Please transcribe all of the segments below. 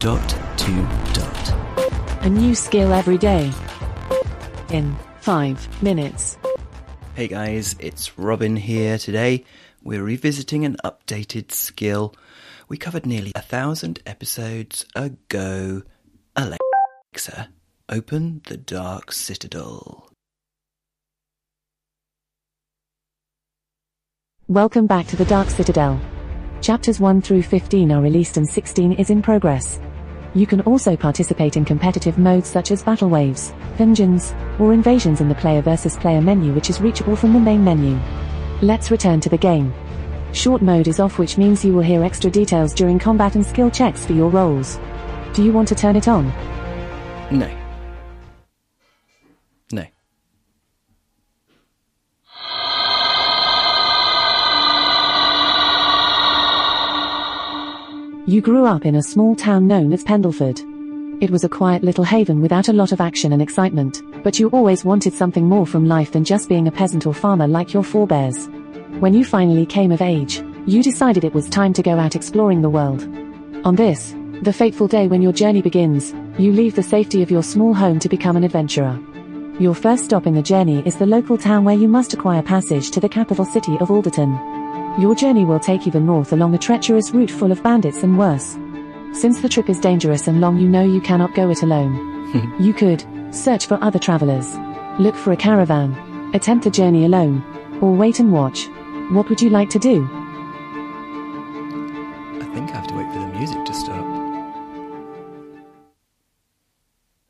Dot to dot. A new skill every day. In 5 minutes. Hey guys, it's Robin here today. We're revisiting an updated skill we covered nearly a thousand episodes ago. Alexa, open the Dark Citadel. Welcome back to the Dark Citadel. Chapters 1 through 15 are released and 16 is in progress. You can also participate in competitive modes such as battle waves, dungeons, or invasions in the player versus player menu which is reachable from the main menu. Let's return to the game. Short mode is off which means you will hear extra details during combat and skill checks for your roles. Do you want to turn it on? No. No. You grew up in a small town known as Pendleford. It was a quiet little haven without a lot of action and excitement, but you always wanted something more from life than just being a peasant or farmer like your forebears. When you finally came of age, you decided it was time to go out exploring the world. On this, the fateful day when your journey begins, you leave the safety of your small home to become an adventurer. Your first stop in the journey is the local town where you must acquire passage to the capital city of Alderton. Your journey will take you the north along a treacherous route full of bandits and worse. Since the trip is dangerous and long you know you cannot go it alone. you could, search for other travelers, look for a caravan, attempt the journey alone, or wait and watch. What would you like to do? I think I have to wait for the music to stop.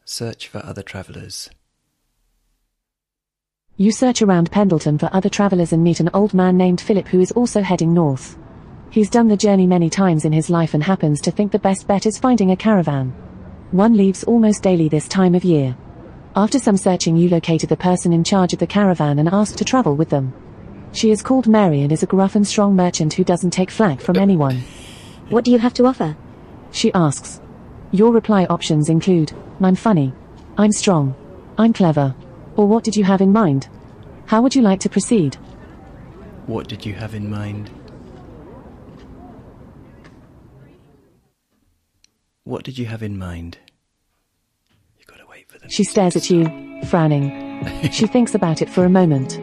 Search for other travellers. You search around Pendleton for other travelers and meet an old man named Philip who is also heading north. He's done the journey many times in his life and happens to think the best bet is finding a caravan. One leaves almost daily this time of year. After some searching you located the person in charge of the caravan and asked to travel with them. She is called Mary and is a gruff and strong merchant who doesn't take flack from anyone. What do you have to offer? She asks. Your reply options include, I'm funny. I'm strong. I'm clever. Or what did you have in mind? How would you like to proceed? What did you have in mind? What did you have in mind? You gotta wait for them. She stares at you, frowning. she thinks about it for a moment.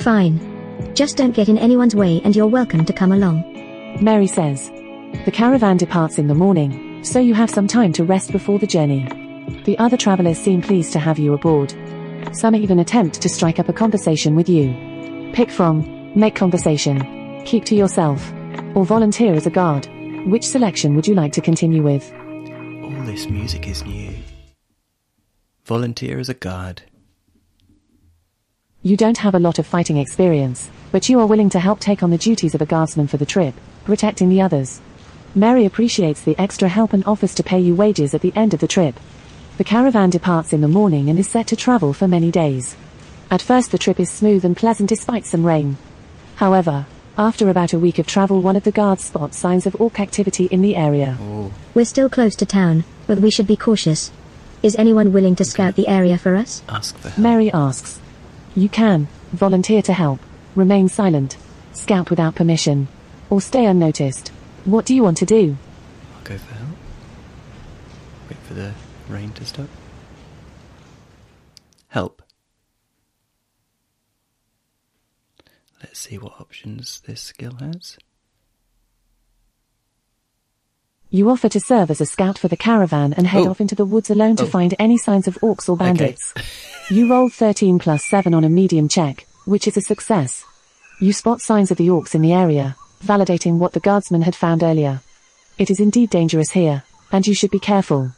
Fine. Just don't get in anyone's way and you're welcome to come along. Mary says. The caravan departs in the morning, so you have some time to rest before the journey. The other travelers seem pleased to have you aboard. Some even attempt to strike up a conversation with you. Pick from, make conversation, keep to yourself, or volunteer as a guard. Which selection would you like to continue with? All this music is new. Volunteer as a guard. You don't have a lot of fighting experience, but you are willing to help take on the duties of a guardsman for the trip, protecting the others. Mary appreciates the extra help and offers to pay you wages at the end of the trip. The caravan departs in the morning and is set to travel for many days. At first the trip is smooth and pleasant despite some rain. However, after about a week of travel one of the guards spots signs of orc activity in the area. Oh, We're still close to town, but we should be cautious. Is anyone willing to scout the area for us? ask for help. Mary asks. You can, volunteer to help, remain silent, scout without permission, or stay unnoticed. What do you want to do? I'll go for help. Wait for the rain to stop. Help. Let's see what options this skill has. You offer to serve as a scout for the caravan and head Oh. off into the woods alone to Oh. find any signs of orcs or bandits. you roll 13 plus 7 on a medium check, which is a success. You spot signs of the orcs in the area, validating what the guardsman had found earlier. It is indeed dangerous here, and you should be careful.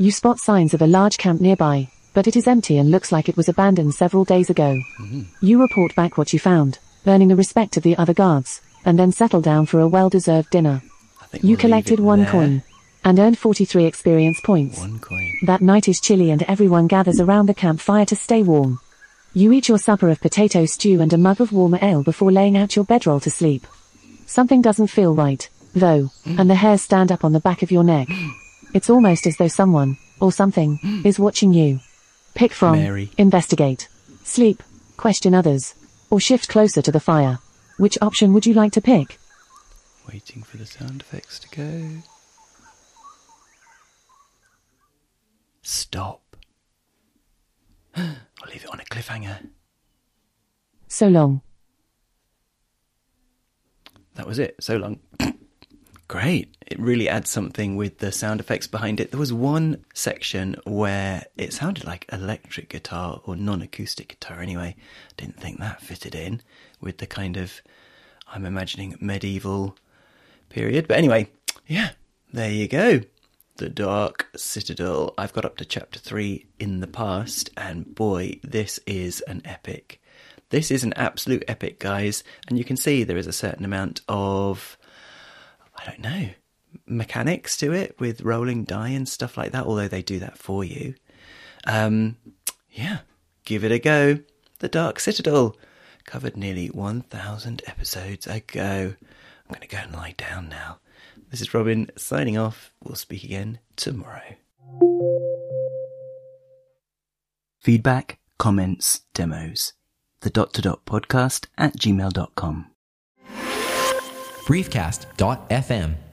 You spot signs of a large camp nearby, but it is empty and looks like it was abandoned several days ago. Mm-hmm. You report back what you found, earning the respect of the other guards, and then settle down for a well-deserved dinner. You we'll collected one there. coin and earned 43 experience points. One coin. That night is chilly and everyone gathers around the campfire to stay warm. You eat your supper of potato stew and a mug of warmer ale before laying out your bedroll to sleep. Something doesn't feel right, though, and the hairs stand up on the back of your neck. It's almost as though someone, or something, hmm. is watching you. Pick from, Mary. investigate, sleep, question others, or shift closer to the fire. Which option would you like to pick? Waiting for the sound effects to go. stop. I'll leave it on a cliffhanger. So long. That was it. So long. Great. It really adds something with the sound effects behind it. There was one section where it sounded like electric guitar or non acoustic guitar anyway. Didn't think that fitted in with the kind of, I'm imagining, medieval period. But anyway, yeah, there you go. The Dark Citadel. I've got up to chapter three in the past, and boy, this is an epic. This is an absolute epic, guys, and you can see there is a certain amount of, I don't know, mechanics to it with rolling die and stuff like that, although they do that for you. Um, yeah, give it a go. The Dark Citadel covered nearly 1,000 episodes ago. I'm going to go and lie down now. This is Robin signing off. We'll speak again tomorrow. Feedback, comments, demos. The dot to dot podcast at gmail.com. briefcast.fm